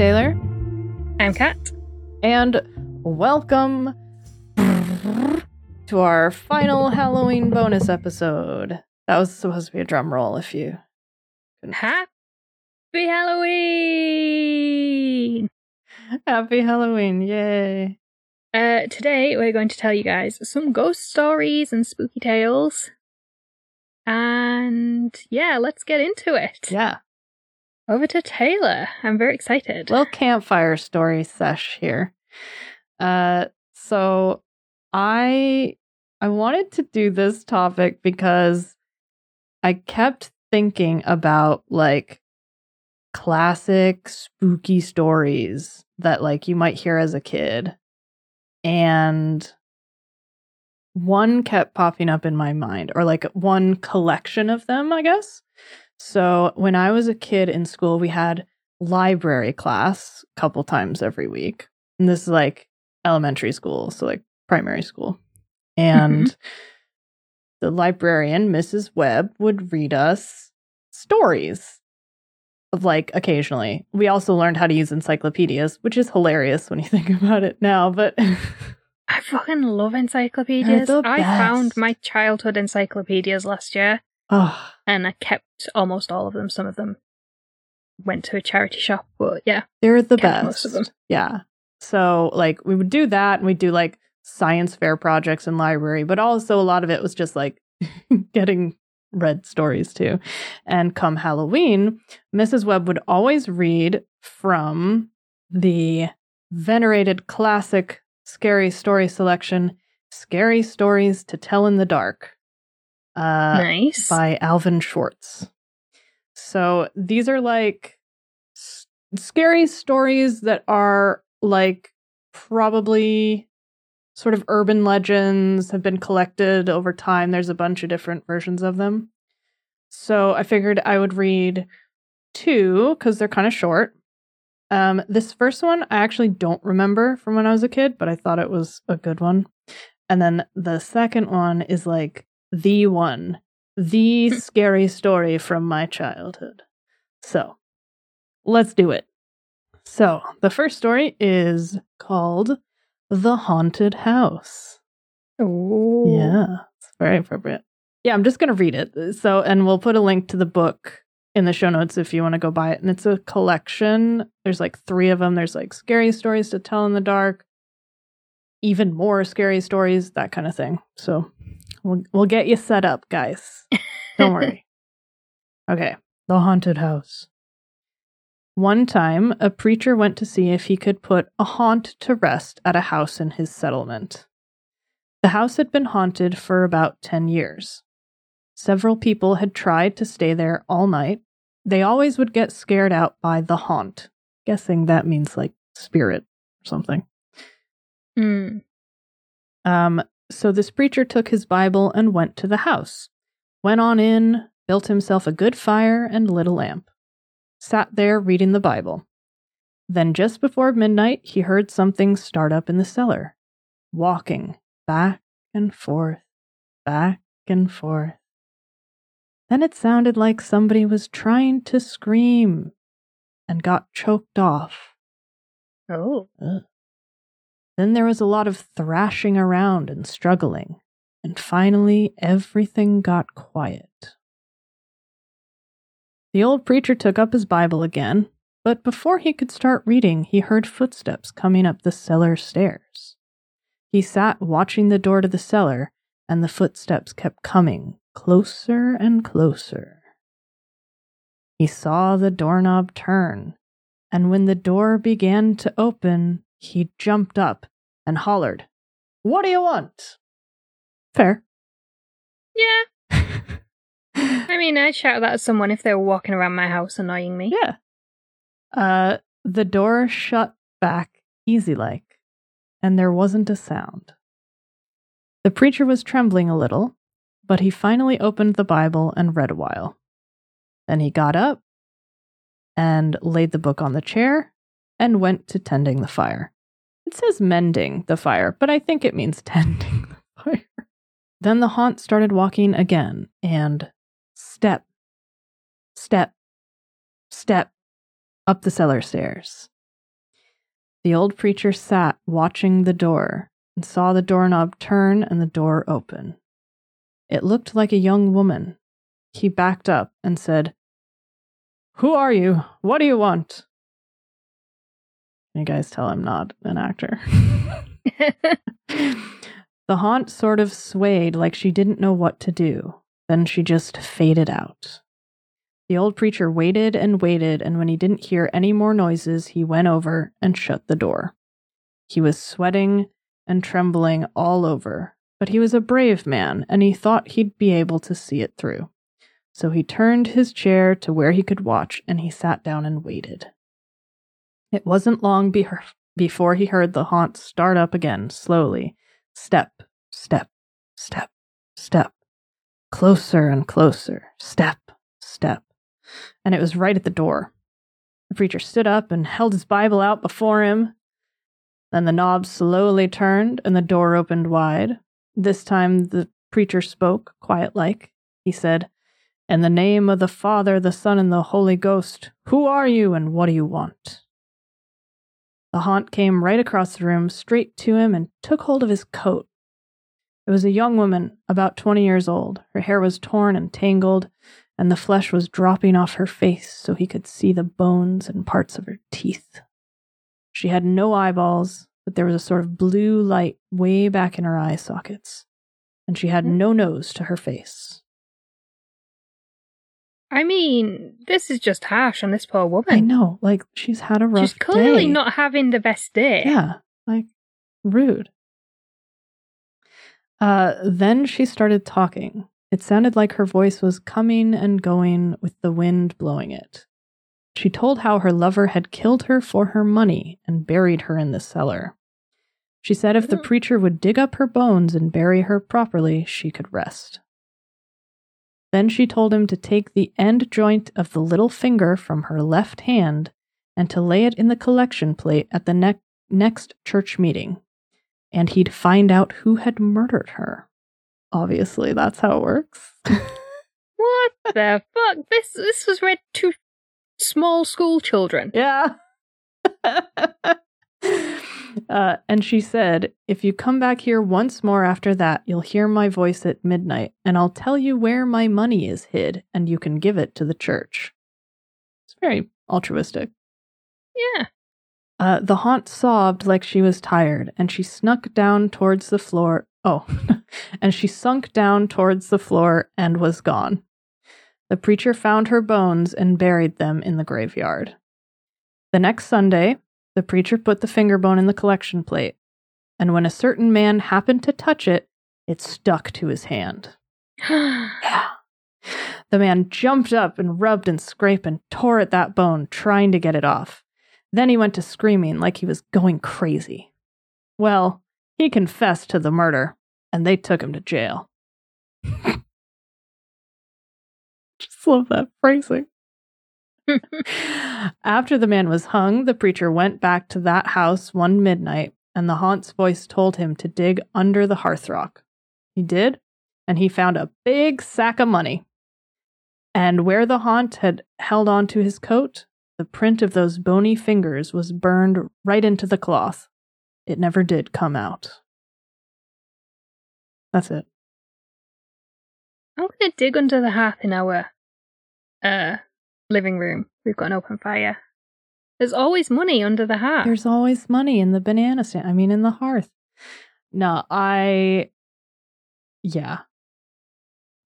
Taylor. I'm Kat. And welcome to our final Halloween bonus episode. That was supposed to be a drum roll if you. Happy Halloween! Happy Halloween, yay. Uh, today we're going to tell you guys some ghost stories and spooky tales. And yeah, let's get into it. Yeah. Over to Taylor. I'm very excited. Little campfire story sesh here. Uh so I I wanted to do this topic because I kept thinking about like classic spooky stories that like you might hear as a kid. And one kept popping up in my mind or like one collection of them, I guess. So when I was a kid in school, we had library class a couple times every week. And this is like elementary school, so like primary school. Mm-hmm. And the librarian, Mrs. Webb, would read us stories of like occasionally. We also learned how to use encyclopedias, which is hilarious when you think about it now, but I fucking love encyclopedias. I found my childhood encyclopedias last year oh, and I kept almost all of them. Some of them went to a charity shop, but yeah. they're the best. most of them. Yeah. So like we would do that and we'd do like science fair projects in library, but also a lot of it was just like getting read stories too. And come Halloween, Mrs. Webb would always read from the venerated classic scary story selection, Scary Stories to Tell in the Dark. Uh nice. by Alvin Schwartz. So these are like s- scary stories that are like probably sort of urban legends have been collected over time. There's a bunch of different versions of them. So I figured I would read two because they're kind of short. Um, this first one I actually don't remember from when I was a kid, but I thought it was a good one. And then the second one is like the one, the hmm. scary story from my childhood. So let's do it. So the first story is called The Haunted House. Ooh. Yeah, it's very appropriate. Yeah, I'm just going to read it. So, and we'll put a link to the book in the show notes if you want to go buy it. And it's a collection. There's like three of them. There's like scary stories to tell in the dark, even more scary stories, that kind of thing. So, we'll we'll get you set up, guys. Don't worry. Okay, the haunted house. One time, a preacher went to see if he could put a haunt to rest at a house in his settlement. The house had been haunted for about 10 years. Several people had tried to stay there all night. They always would get scared out by the haunt, guessing that means like spirit or something. Hmm. Um, so this preacher took his Bible and went to the house, went on in, built himself a good fire and lit a lamp, sat there reading the Bible. Then, just before midnight, he heard something start up in the cellar, walking back and forth, back and forth. Then it sounded like somebody was trying to scream and got choked off. Oh. Ugh. Then there was a lot of thrashing around and struggling, and finally everything got quiet. The old preacher took up his Bible again, but before he could start reading, he heard footsteps coming up the cellar stairs. He sat watching the door to the cellar, and the footsteps kept coming closer and closer. He saw the doorknob turn, and when the door began to open, he jumped up and hollered, What do you want? Fair. Yeah. I mean, I'd shout that at someone if they were walking around my house annoying me. yeah. Uh, the door shut back easy like, and there wasn't a sound. The preacher was trembling a little, but he finally opened the Bible and read a while. Then he got up and laid the book on the chair and went to tending the fire. It says mending the fire, but I think it means tending the fire. Then the haunt started walking again, and step, step, step up the cellar stairs. The old preacher sat watching the door and saw the doorknob turn and the door open. It looked like a young woman. He backed up and said, Who are you? What do you want? You guys tell I'm not an actor. the haunt sort of swayed like she didn't know what to do. Then she just faded out. The old preacher waited and waited, and when he didn't hear any more noises, he went over and shut the door. He was sweating and trembling all over, but he was a brave man, and he thought he'd be able to see it through. So he turned his chair to where he could watch, and he sat down and waited. It wasn't long be- before he heard the haunt start up again, slowly. Step, step, step, step. Closer and closer. Step, step. And it was right at the door. The preacher stood up and held his Bible out before him. Then the knob slowly turned and the door opened wide. This time the preacher spoke, quiet like. He said, In the name of the Father, the Son, and the Holy Ghost, who are you and what do you want? The haunt came right across the room, straight to him, and took hold of his coat. It was a young woman, about 20 years old. Her hair was torn and tangled, and the flesh was dropping off her face so he could see the bones and parts of her teeth. She had no eyeballs, but there was a sort of blue light way back in her eye sockets, and she had hmm. no nose to her face. I mean, this is just harsh on this poor woman. I know, like she's had a rough She's clearly day. not having the best day. Yeah, like rude. Uh, then she started talking. It sounded like her voice was coming and going with the wind blowing it. She told how her lover had killed her for her money and buried her in the cellar. She said if the Hmm. preacher would dig up her bones and bury her properly, she could rest. Then she told him to take the end joint of the little finger from her left hand and to lay it in the collection plate at the ne- next church meeting, and he'd find out who had murdered her. Obviously, that's how it works. What the fuck? This this was read to small school children. yeah. uh, and she said, If you come back here once more after that, you'll hear my voice at midnight, and I'll tell you where my money is hid, and you can give it to the church. It's very altruistic. Yeah. Uh, the haunt sobbed like she was tired, and she snuck down towards the floor. Oh, and she sunk down towards the floor and was gone. The preacher found her bones and buried them in the graveyard. The next Sunday, the preacher put the finger bone in the collection plate, and when a certain man happened to touch it, it stuck to his hand. Yeah. The man jumped up and rubbed and scraped and tore at that bone, trying to get it off. Then he went to screaming like he was going crazy. Well, he confessed to the murder, and they took him to jail. Just love that phrasing. After the man was hung, the preacher went back to that house one midnight, and the haunt's voice told him to dig under the hearthrug. He did, and he found a big sack of money. And where the haunt had held on to his coat, the print of those bony fingers was burned right into the cloth. It never did come out. That's it. I'm gonna dig under the hearth in our uh living room. We've got an open fire. There's always money under the hearth. There's always money in the banana stand. I mean, in the hearth. No, I. Yeah.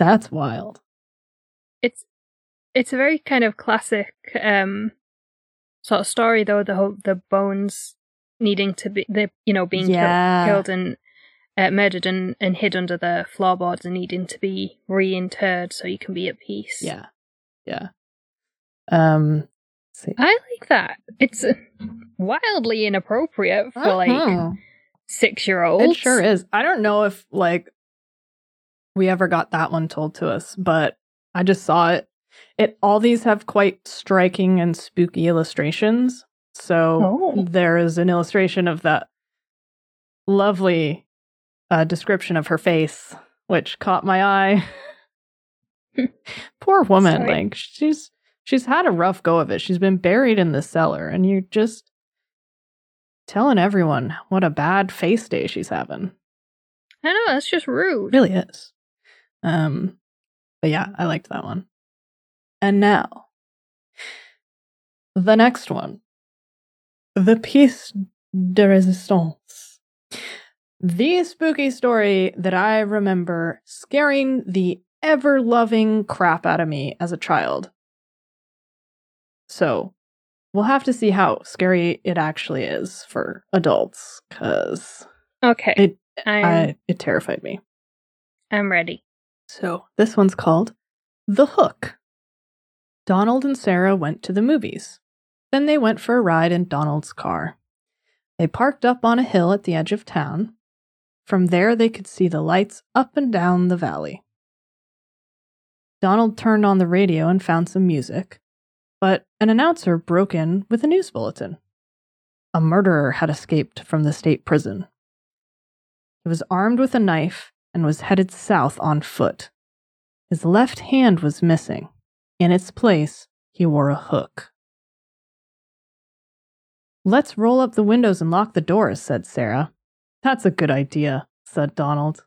That's wild. it's it's a very kind of classic um sort of story though the whole the bones needing to be the you know being Yeah. killed, killed and uh, murdered and, and hid under the floorboards and needing to be reinterred so you can be at peace Yeah. Yeah. Um, see. i like that it's wildly inappropriate for like Uh-huh. six year olds It sure is. I don't know if like we ever got that one told to us, but I just saw it. It all these have quite striking and spooky illustrations. So Oh. there is an illustration of that lovely uh, description of her face, which caught my eye. Poor woman, Sorry. like she's she's had a rough go of it. She's been buried in the cellar, and you're just telling everyone what a bad face day she's having. I know, that's just rude. It really is. Um, but yeah, I liked that one. And now, the next one The Piece de Resistance. The spooky story that I remember scaring the ever loving crap out of me as a child. So, we'll have to see how scary it actually is for adults because Okay. It- I'm, it terrified me. I'm ready. So, this one's called The Hook. Donald and Sarah went to the movies. Then they went for a ride in Donald's car. They parked up on a hill at the edge of town. From there, they could see the lights up and down the valley. Donald turned on the radio and found some music, but an announcer broke in with a news bulletin. A murderer had escaped from the state prison. He was armed with a knife and was headed south on foot. His left hand was missing. In its place, he wore a hook. Let's roll up the windows and lock the doors, said Sarah. That's a good idea, said Donald.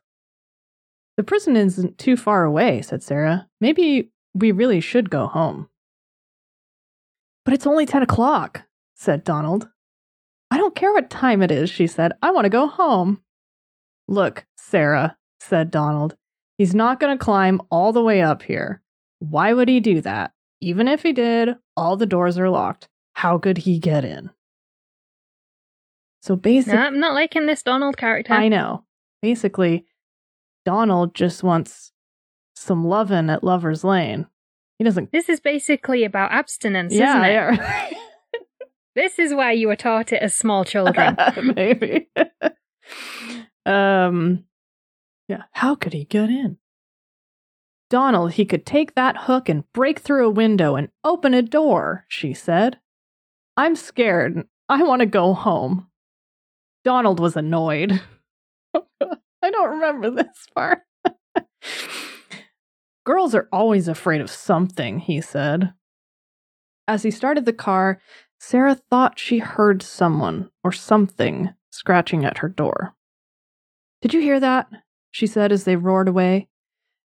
The prison isn't too far away, said Sarah. Maybe we really should go home. But it's only 10 o'clock, said Donald. I don't care what time it is, she said. I want to go home. Look, Sarah, said Donald. He's not going to climb all the way up here. Why would he do that? Even if he did, all the doors are locked. How could he get in? So basically, No, I'm not liking this Donald character. I know. Basically, Donald just wants some lovin' at Lover's Lane. He doesn't. This is basically about abstinence, yeah, isn't it? yeah. This is why you were taught it as small children. Maybe. um yeah, how could he get in? Donald, he could take that hook and break through a window and open a door, she said. I'm scared. I want to go home. Donald was annoyed. I don't remember this part. Girls are always afraid of something, he said. As he started the car, Sarah thought she heard someone or something scratching at her door. Did you hear that? She said as they roared away.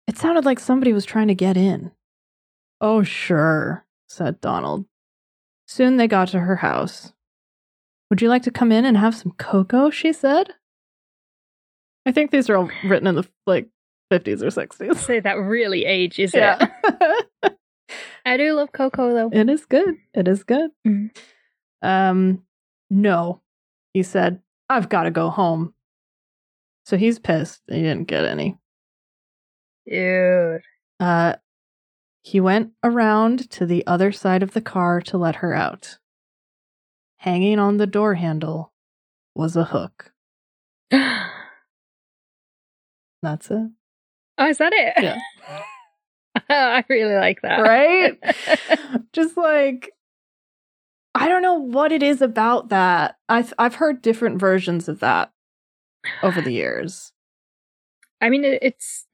It sounded like somebody was trying to get in. Oh, sure, said Donald. Soon they got to her house. Would you like to come in and have some cocoa? she said. I think these are all written in the like 50s or 60s. so that really ages it. Yeah. I do love cocoa though. It is good. It is good. Mhm. Um, no, he said, I've got to go home. So he's pissed. He didn't get any. Dude. Uh, he went around to the other side of the car to let her out. Hanging on the door handle was a hook. That's it. Is that it? Yeah. I really like that. Right? Just like I don't know what it is about that. I've I've heard different versions of that over the years. I mean, it- it's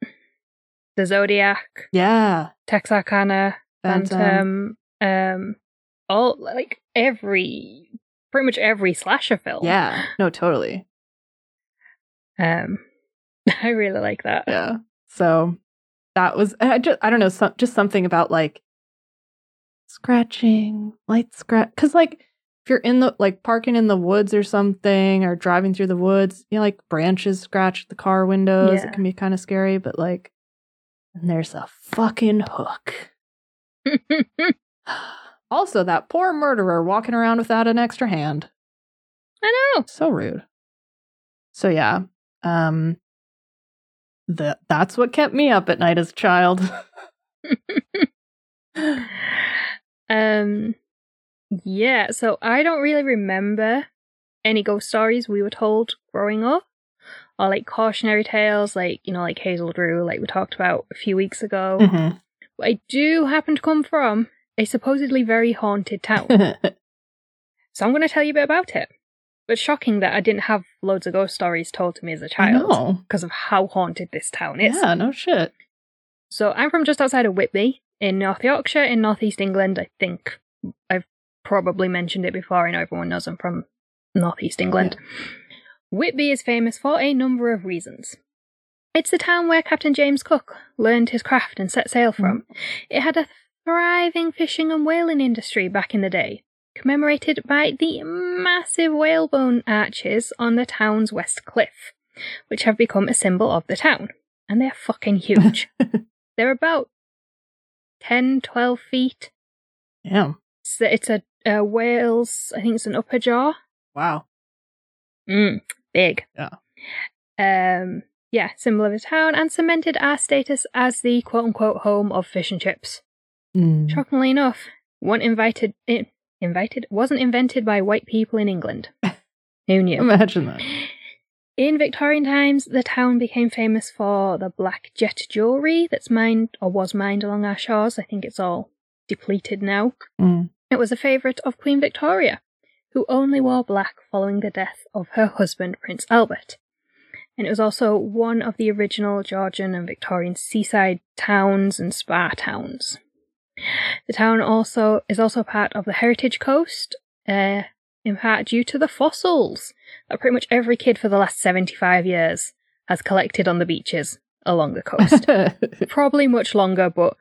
the Zodiac, Yeah. Texarkana, Phantom. Phantom, um, all like every, pretty much every slasher film. Yeah. No, totally. Um, I really like that. Yeah. So that was I just I don't know, some, just something about like scratching, light scratch cuz like if you're in the like parking in the woods or something or driving through the woods, you know like branches scratch the car windows, Yeah. it can be kind of scary, but like and there's a fucking hook. also that poor murderer walking around without an extra hand. I know. So rude. So yeah, um that that's what kept me up at night as a child. Um, yeah. So I don't really remember any ghost stories we were told growing up, or like cautionary tales, like you know, like Hazel Drew, like we talked about a few weeks ago. Mhm. But I do happen to come from a supposedly very haunted town, so I'm going to tell you a bit about it. But shocking that I didn't have loads of ghost stories told to me as a child because of how haunted this town is. Yeah, no shit. So I'm from just outside of Whitby in North Yorkshire in northeast England. I think I've probably mentioned it before. I know everyone knows I'm from northeast England. Whitby is famous for a number of reasons. It's the town where Captain James Cook learned his craft and set sail from. Mm-hmm. It had a thriving fishing and whaling industry back in the day, commemorated by the massive whalebone arches on the town's west cliff, which have become a symbol of the town. And they're fucking huge. they're about 10, 12 feet. Yeah. It's, it's a, a whale's, I think it's an upper jaw. Wow. Mm, big. Yeah. Um, yeah, symbol of the town and cemented our status as the quote unquote home of fish and chips. Mm. Shockingly enough, one invited in, invited wasn't invented by white people in England. Who knew? Imagine that. In Victorian times, the town became famous for the black jet jewellery that's mined or was mined along our shores. I think it's all depleted now. Mm. It was a favourite of Queen Victoria, who only wore black following the death of her husband, Prince Albert. And it was also one of the original Georgian and Victorian seaside towns and spa towns. The town also is also part of the Heritage Coast, uh, in part due to the fossils that pretty much every kid for the last 75 years has collected on the beaches along the coast. Probably much longer, but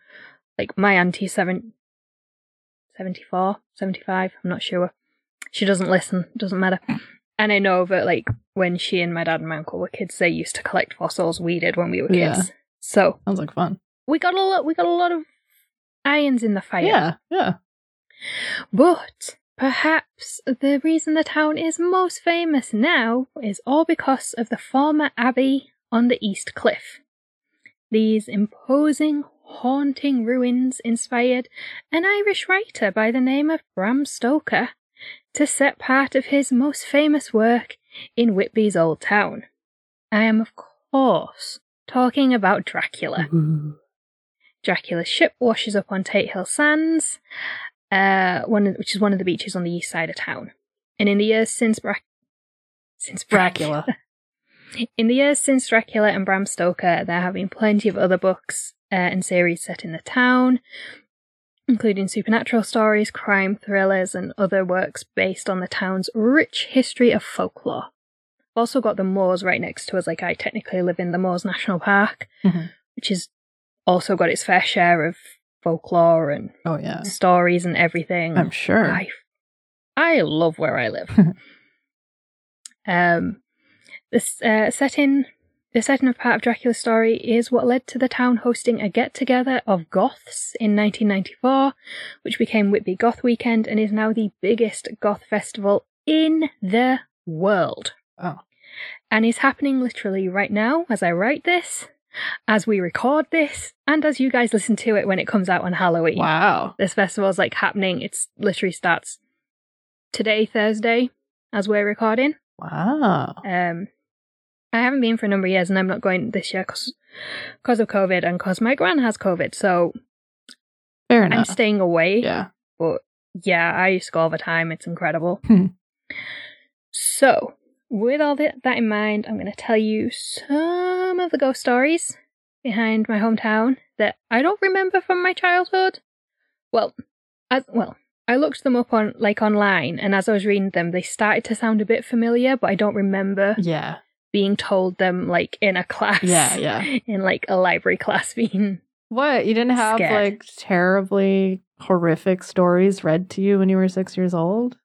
like my auntie, seven, 74, 75, I'm not sure. She doesn't listen, doesn't matter. And I know that like when she and my dad and my uncle were kids, they used to collect fossils. We did when we were kids. Yeah. So Sounds like fun. we got a lot. We got a lot of irons in the fire. Yeah, yeah. But perhaps the reason the town is most famous now is all because of the former abbey on the East Cliff. These imposing, haunting ruins inspired an Irish writer by the name of Bram Stoker to set part of his most famous work in Whitby's Old Town. I am, of course, talking about Dracula. Ooh. Dracula's ship washes up on Tate Hill Sands, uh, one of, which is one of the beaches on the east side of town. And in the years since Bra- since Dracula. in the years since Dracula and Bram Stoker, there have been plenty of other books uh, and series set in the town, including supernatural stories, crime thrillers, and other works based on the town's rich history of folklore. I've also got the moors right next to us, like I technically live in the Moors National Park, Mhm. which has also got its fair share of folklore and Oh yeah. stories and everything. I'm sure. I, I love where I live. um, this uh, setting, the setting of part of Dracula's story is what led to the town hosting a get-together of goths in 1994, which became Whitby Goth Weekend and is now the biggest goth festival in the world. Oh. And is happening literally right now as I write this, as we record this, and as you guys listen to it when it comes out on Halloween Wow. this festival is like happening. It's literally starts today, Thursday, as we're recording. Wow. Um, I haven't been for a number of years, and I'm not going this year because of COVID and because my gran has COVID. So Fair enough. I'm staying away. yeah. But yeah, I used to go all the time. It's incredible. Hmm. So, with all that that in mind, I'm going to tell you some of the ghost stories behind my hometown that I don't remember from my childhood. Well, as, well, I looked them up on like online, and as I was reading them, they started to sound a bit familiar, but I don't remember Yeah. being told them like in a class. Yeah. Yeah. In like a library class being What? You didn't have Scared. like terribly horrific stories read to you when you were six years old?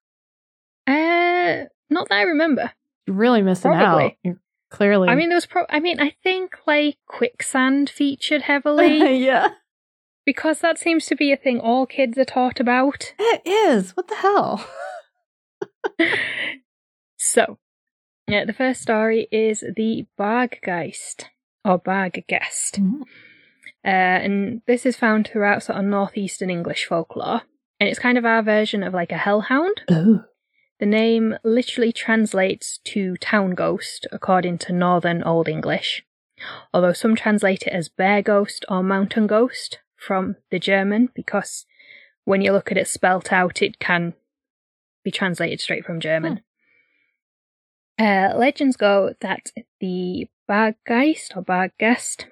uh not that I remember. You're really missing Probably. out. You're clearly. I mean, there was pro. I mean, I think like quicksand featured heavily yeah. because that seems to be a thing all kids are taught about. It is. What the hell? So, yeah, the first story is the Barggeist or Barggeist, uh, and this is found throughout sort of northeastern English folklore, and it's kind of our version of like a hellhound. Oh. The name literally translates to town ghost according to Northern Old English, although some translate it as bear ghost or mountain ghost from the German because when you look at it spelt out, it can be translated straight from German. Uh, legends go that the Barggeist or Barggeist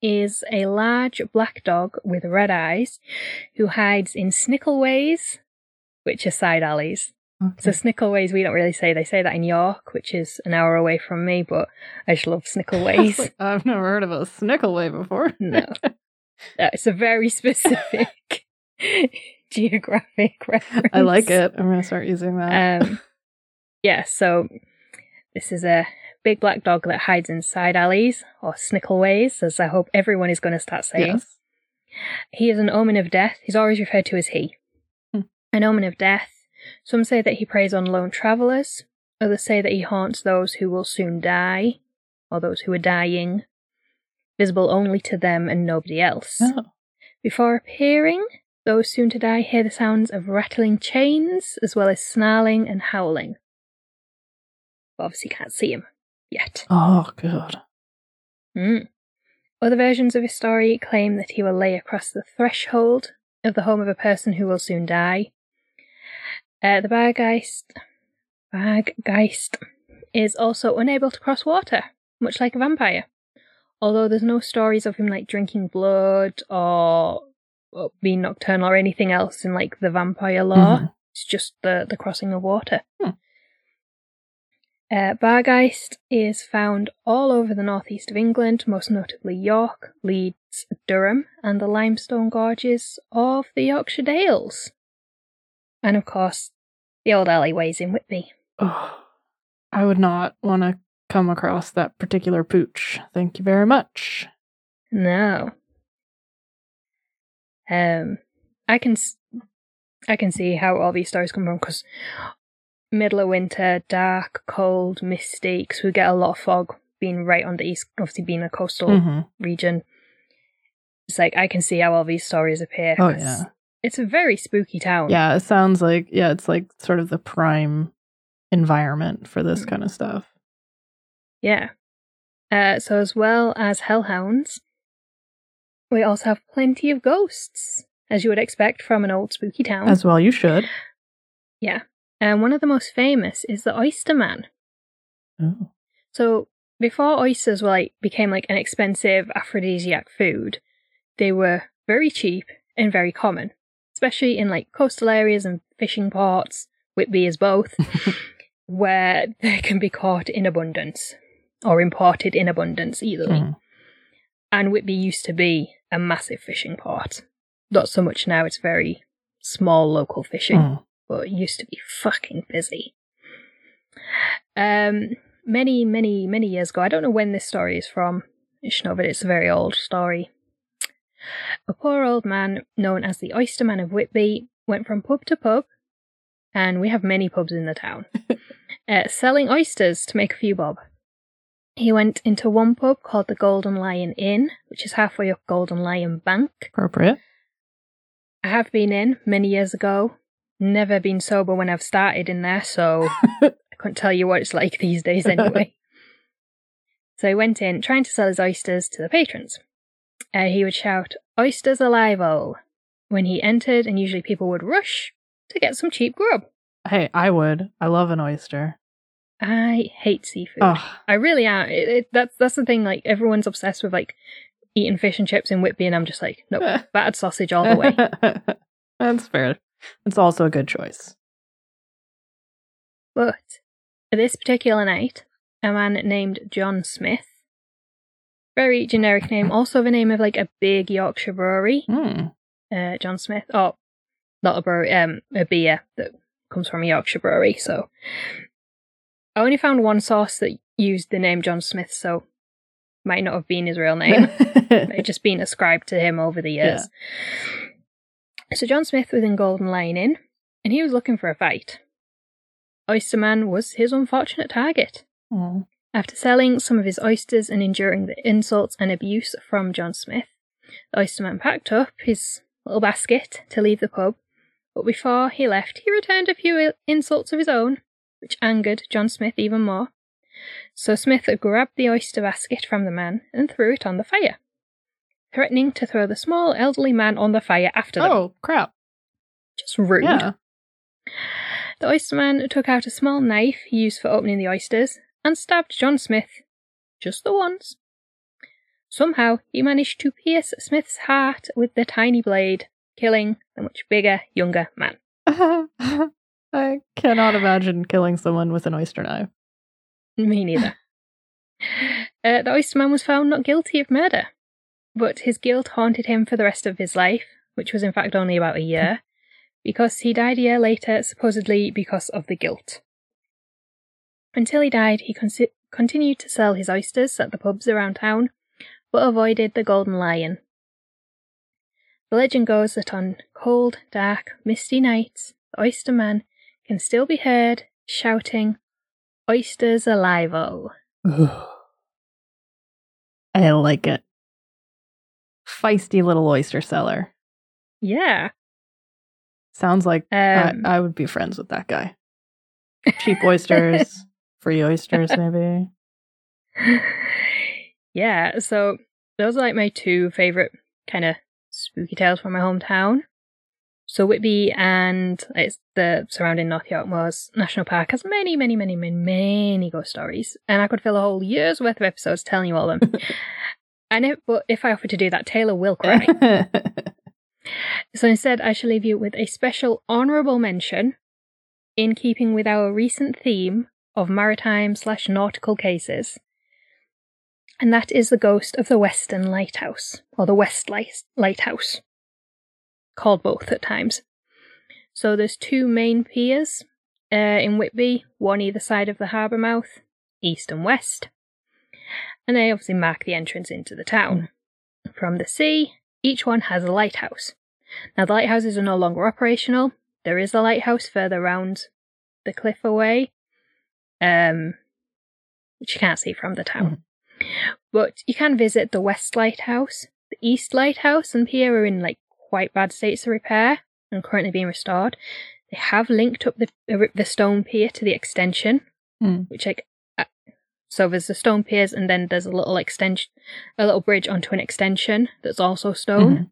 is a large black dog with red eyes who hides in snickelways, which are side alleys, So Snickelways, we don't really say. They say that in York, which is an hour away from me, but I just love Snickelways. I've never heard of a Snickelway before. no. Uh, it's a very specific geographic reference. I like it. I'm gonna start using that. Um, yeah, so this is a big black dog that hides in side alleys, or Snickelways, as I hope everyone is going to start saying. yes. He is an omen of death. He's always referred to as he. Hmm. An omen of death. Some say that he preys on lone travellers. Others say that he haunts those who will soon die, or those who are dying, visible only to them and nobody else. Oh. Before appearing, those soon to die hear the sounds of rattling chains, as well as snarling and howling. But obviously can't see him yet. Oh, good. Mm. Other versions of his story claim that he will lay across the threshold of the home of a person who will soon die. Uh, the Bargeist, Bargeist is also unable to cross water, much like a vampire. Although there's no stories of him like drinking blood or, or being nocturnal or anything else in like the vampire lore. Mhm. It's just the, the crossing of water. Hmm. Uh, Bargeist is found all over the northeast of England, most notably York, Leeds, Durham, and the limestone gorges of the Yorkshire Dales. And of course, the old alleyways in Whitby. Oh, I would not want to come across that particular pooch. Thank you very much. No. Um, I can, I can see how all these stories come from because middle of winter, dark, cold, misty. Because we get a lot of fog being right on the east, obviously being a coastal Mhm. region. It's like I can see how all these stories appear. Oh yeah, it's a very spooky town. yeah. It sounds like yeah, it's like sort of the prime environment for this Mm. kind of stuff. Yeah. Uh, so as well as hellhounds, we also have plenty of ghosts, as you would expect from an old spooky town. As well, you should. yeah. And one of the most famous is the Oyster Man. Oh. So before oysters were like became like an expensive aphrodisiac food, they were very cheap and very common, especially in like coastal areas and fishing ports. Whitby is both, where they can be caught in abundance or imported in abundance, either. way. Mhm. And Whitby used to be a massive fishing port. Not so much now; it's very small local fishing Mm. but it used to be fucking busy. Um, many, many, many years ago, I don't know when this story is from. I should know, but it's a very old story. A poor old man known as the Oyster Man of Whitby went from pub to pub, and we have many pubs in the town, uh, selling oysters to make a few bob. He went into one pub called the Golden Lion Inn, which is halfway up Golden Lion Bank. Appropriate. I have been in many years ago. Never been sober when I've started in there, so I couldn't tell you what it's like these days anyway. so he went in trying to sell his oysters to the patrons. Uh, he would shout, Oysters alive, oh! when he entered, and usually people would rush to get some cheap grub. Hey, I would. I love an oyster. I hate seafood. Oh, I really am. It, it, that's that's the thing. Like everyone's obsessed with like eating fish and chips in Whitby, and I'm just like, nope, battered sausage all the way. That's fair. It's also a good choice. But this particular night, a man named John Smith, very generic name, also the name of like a big Yorkshire brewery, Hmm. uh, John Smith. Oh, not a brewery, um, a beer that comes from a Yorkshire brewery. So I only found one source that used the name John Smith, so might not have been his real name. It just been ascribed to him over the years. So John Smith was in Golden Lion Inn, and he was looking for a fight. Oysterman was his unfortunate target. Oh. After selling some of his oysters and enduring the insults and abuse from John Smith, the oysterman packed up his little basket to leave the pub, but before he left, he returned a few insults of his own, which angered John Smith even more. So Smith grabbed the oyster basket from the man and threw it on the fire, threatening to throw the small elderly man on the fire after them. Oh, crap. Just rude. Yeah. The oysterman took out a small knife he used for opening the oysters and stabbed John Smith just the once. Somehow he managed to pierce Smith's heart with the tiny blade, killing the much bigger, younger man. I cannot imagine killing someone with an oyster knife. Me neither. uh, the oysterman was found not guilty of murder, but his guilt haunted him for the rest of his life, which was in fact only about a year, because he died a year later, supposedly because of the guilt. Until he died, he con- continued to sell his oysters at the pubs around town, but avoided the Golden Lion. The legend goes that on cold, dark, misty nights, the oyster man can still be heard shouting, Oysters alive oh. I like it. Feisty little oyster seller. Yeah. Sounds like I, Um, I would be friends with that guy. Cheap oysters, free oysters, maybe. yeah, so those are like my two favorite kind of spooky tales from my hometown. So Whitby and it's the surrounding North York Moors National Park has many, many, many, many, many ghost stories, and I could fill a whole year's worth of episodes telling you all of them. and if, but if I offer to do that, Taylor will cry. So instead, I shall leave you with a special honourable mention in keeping with our recent theme of maritime slash nautical cases. And that is the ghost of the Western Lighthouse, or the West Light- Lighthouse, called both at times. So there's two main piers uh, in Whitby, one either side of the harbour mouth, east and west. And they obviously mark the entrance into the town. From the sea, each one has a lighthouse. Now, the lighthouses are no longer operational. There is a lighthouse further round the cliff away, um, which you can't see from the town. But you can visit the West Lighthouse. The East Lighthouse and pier are in like quite bad states of repair and currently being restored. They have linked up the the stone pier to the extension, Hmm. which like uh, so there's the stone piers and then there's a little extension, a little bridge onto an extension that's also stone Mhm.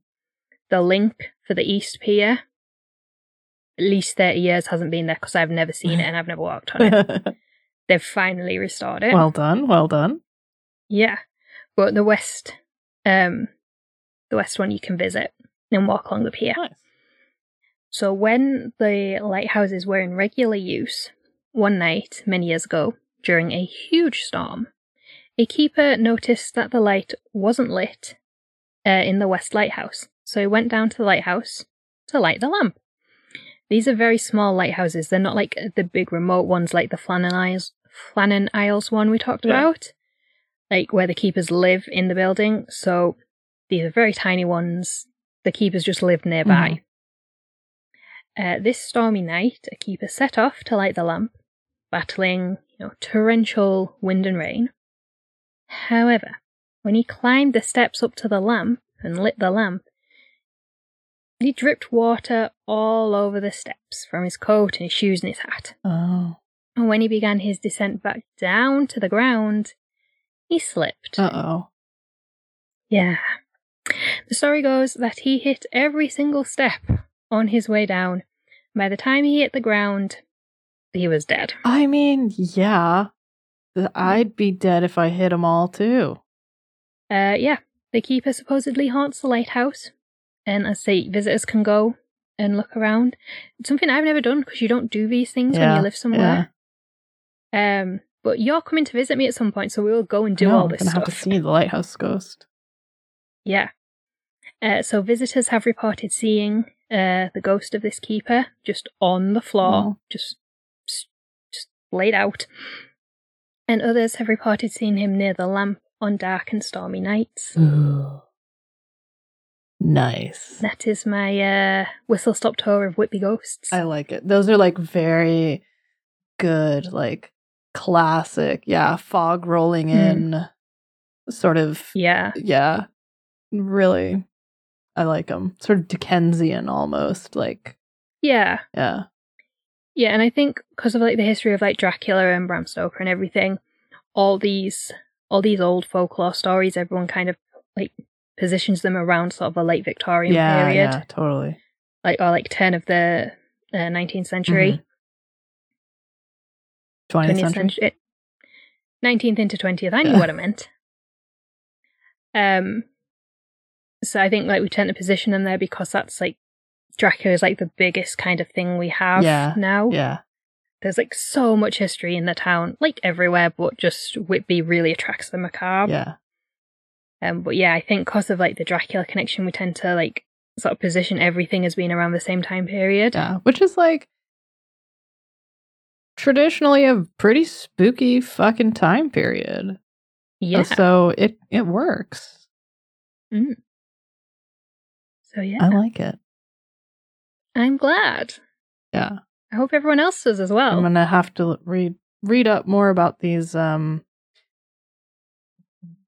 the link for the East Pier. At least 30 years hasn't been there because I've never seen it and I've never walked on it. They've finally restored it. well done, well done. yeah. But the West, um, the West one you can visit and walk along the pier. Nice. So when the lighthouses were in regular use, one night, many years ago, during a huge storm, a keeper noticed that the light wasn't lit uh, in the West Lighthouse. So he went down to the lighthouse to light the lamp. These are very small lighthouses. They're not like the big remote ones like the Flannan Isles, Flannan Isles one we talked Yeah. about, like where the keepers live in the building. So these are very tiny ones. The keepers just live nearby. Uh, this stormy night, a keeper set off to light the lamp, battling you know, torrential wind and rain. However, when he climbed the steps up to the lamp and lit the lamp, he dripped water all over the steps from his coat and his shoes and his hat. Oh. And when he began his descent back down to the ground, he slipped. Uh oh. Yeah. The story goes that he hit every single step on his way down. By the time he hit the ground, he was dead. I mean, yeah. I'd be dead if I hit them all too. Uh, yeah, the keeper supposedly haunts the lighthouse, and as I say, visitors can go and look around. It's something I've never done because you don't do these things when you live somewhere. Um, but you're coming to visit me at some point, so we will go and do No, all I'm this gonna stuff. have to see the lighthouse ghost. Yeah. Uh, so visitors have reported seeing uh, the ghost of this keeper just on the floor, Oh. just just laid out. And others have reported seeing him near the lamp on dark and stormy nights. Ooh. Nice. That is my uh, whistle stop tour of Whitby ghosts. I like it. Those are like very good, like classic. Yeah, fog rolling in, sort of. yeah, Yeah, really. I like them. Sort of Dickensian almost. Like, yeah, yeah. yeah. And I think because of like the history of like Dracula and Bram Stoker and everything, all these all these old folklore stories, everyone kind of like positions them around sort of a late Victorian yeah, period. yeah, totally. like or like turn of the uh, 19th century, 20th, 20th Mm-hmm. century. century, 19th into 20th. I knew Yeah. what I meant. Um, so I think like we tend to position them there because that's like Dracula is like the biggest kind of thing we have Yeah, now. Yeah. There's like so much history in the town, like everywhere, but just Whitby really attracts the macabre. Yeah. Um, but yeah, I think because of like the Dracula connection, we tend to like sort of position everything as being around the same time period. Yeah. Which is like traditionally a pretty spooky fucking time period. Yeah. So it it works. So yeah, I like it. I'm glad. Yeah. I hope everyone else does as well. I'm gonna have to read read up more about these um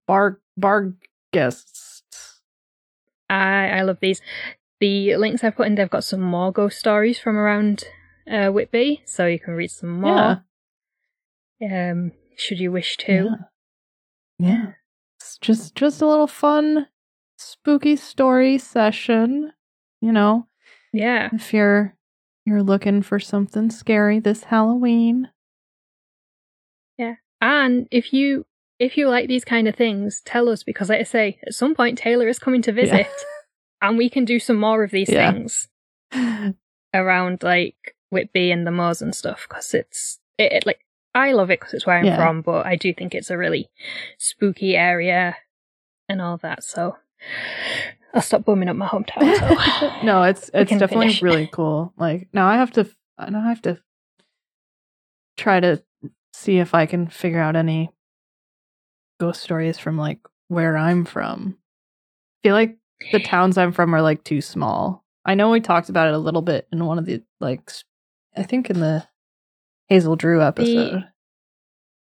bar bar guests. I I love these. The links I've put in, they've got some more ghost stories from around uh, Whitby, so you can read some more. Um, should you wish to. Yeah. Yeah. It's just just a little fun spooky story session, you know, Yeah. if you're you're looking for something scary this Halloween. Yeah. And if you if you like these kind of things, tell us because like I say, at some point Taylor is coming to visit and we can do some more of these Yeah. things around like Whitby and the moors and stuff because it's it, it like I love it because it's where I'm Yeah. from, but I do think it's a really spooky area and all that. So I'll stop booming up my hometown. So no, it's it's definitely finish. really cool. Like now I have to now I have to try to see if I can figure out any ghost stories from like where I'm from. I feel like the towns I'm from are like too small. I know we talked about it a little bit in one of the like I think in the Hazel Drew episode.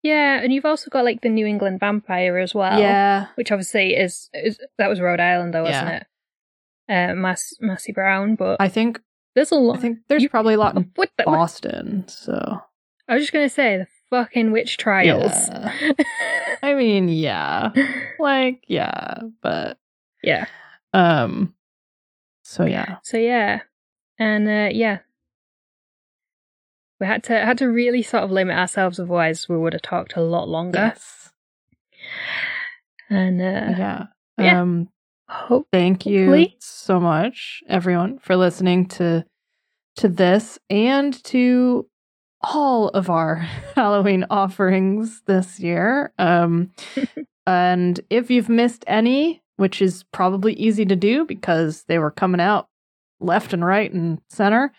yeah, and you've also got like the New England vampire as well. yeah. which obviously is, is that was Rhode Island though, wasn't Yeah. it? Uh, Mass Mercy Brown, but I think there's a lot. I think there's you- probably a lot in what the, what- Boston, so I was just gonna say the fucking witch trials. I mean, yeah. Like, yeah, but yeah. um so yeah. So yeah, and uh, yeah, we had to had to really sort of limit ourselves, otherwise we would have talked a lot longer. Yes. And uh, Yeah. yeah. Um hope thank you so much everyone for listening to to this and to all of our Halloween offerings this year. Um and if you've missed any, which is probably easy to do because they were coming out left and right and center,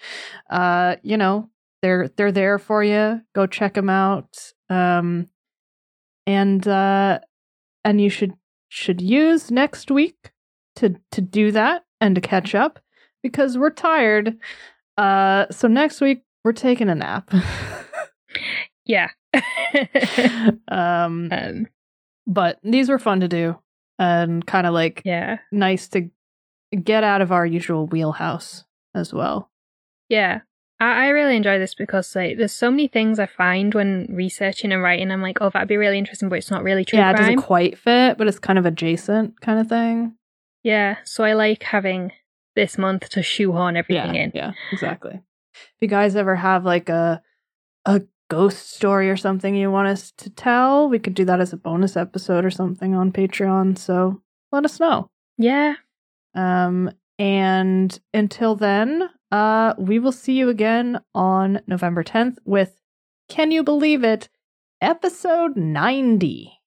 uh you know, they're they're there for you. Go check them out. Um and uh and you should should use next week to to do that and to catch up because we're tired. Uh so next week we're taking a nap. yeah. um um, but these were fun to do and kind of like yeah. nice to get out of our usual wheelhouse as well. Yeah. I, I really enjoy this because like there's so many things I find when researching and writing. I'm like, oh, that'd be really interesting, but it's not really true yeah, it doesn't quite fit, but it's kind of adjacent kind of thing. yeah. So I like having this month to shoehorn everything yeah, in. Yeah, exactly. If you guys ever have like a a ghost story or something you want us to tell, we could do that as a bonus episode or something on Patreon. So let us know. Yeah. Um, and until then, uh, we will see you again on November 10th with Can You Believe It? Episode 90.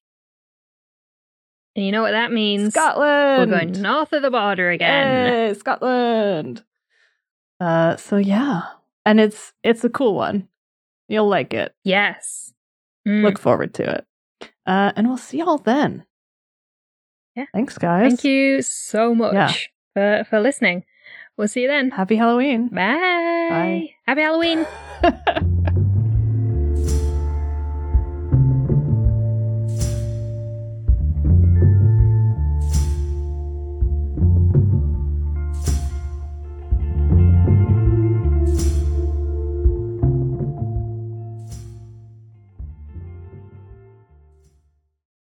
And you know what that means? Scotland! We're going north of the border again. Yay, Scotland. Uh, so yeah, and it's it's a cool one. You'll like it. Yes. Mm. Look forward to it. Uh, and we'll see y'all then. Yeah. Thanks, guys. Thank you so much Yeah. For, for listening. We'll see you then. Happy Halloween. Bye. Bye. Happy Halloween.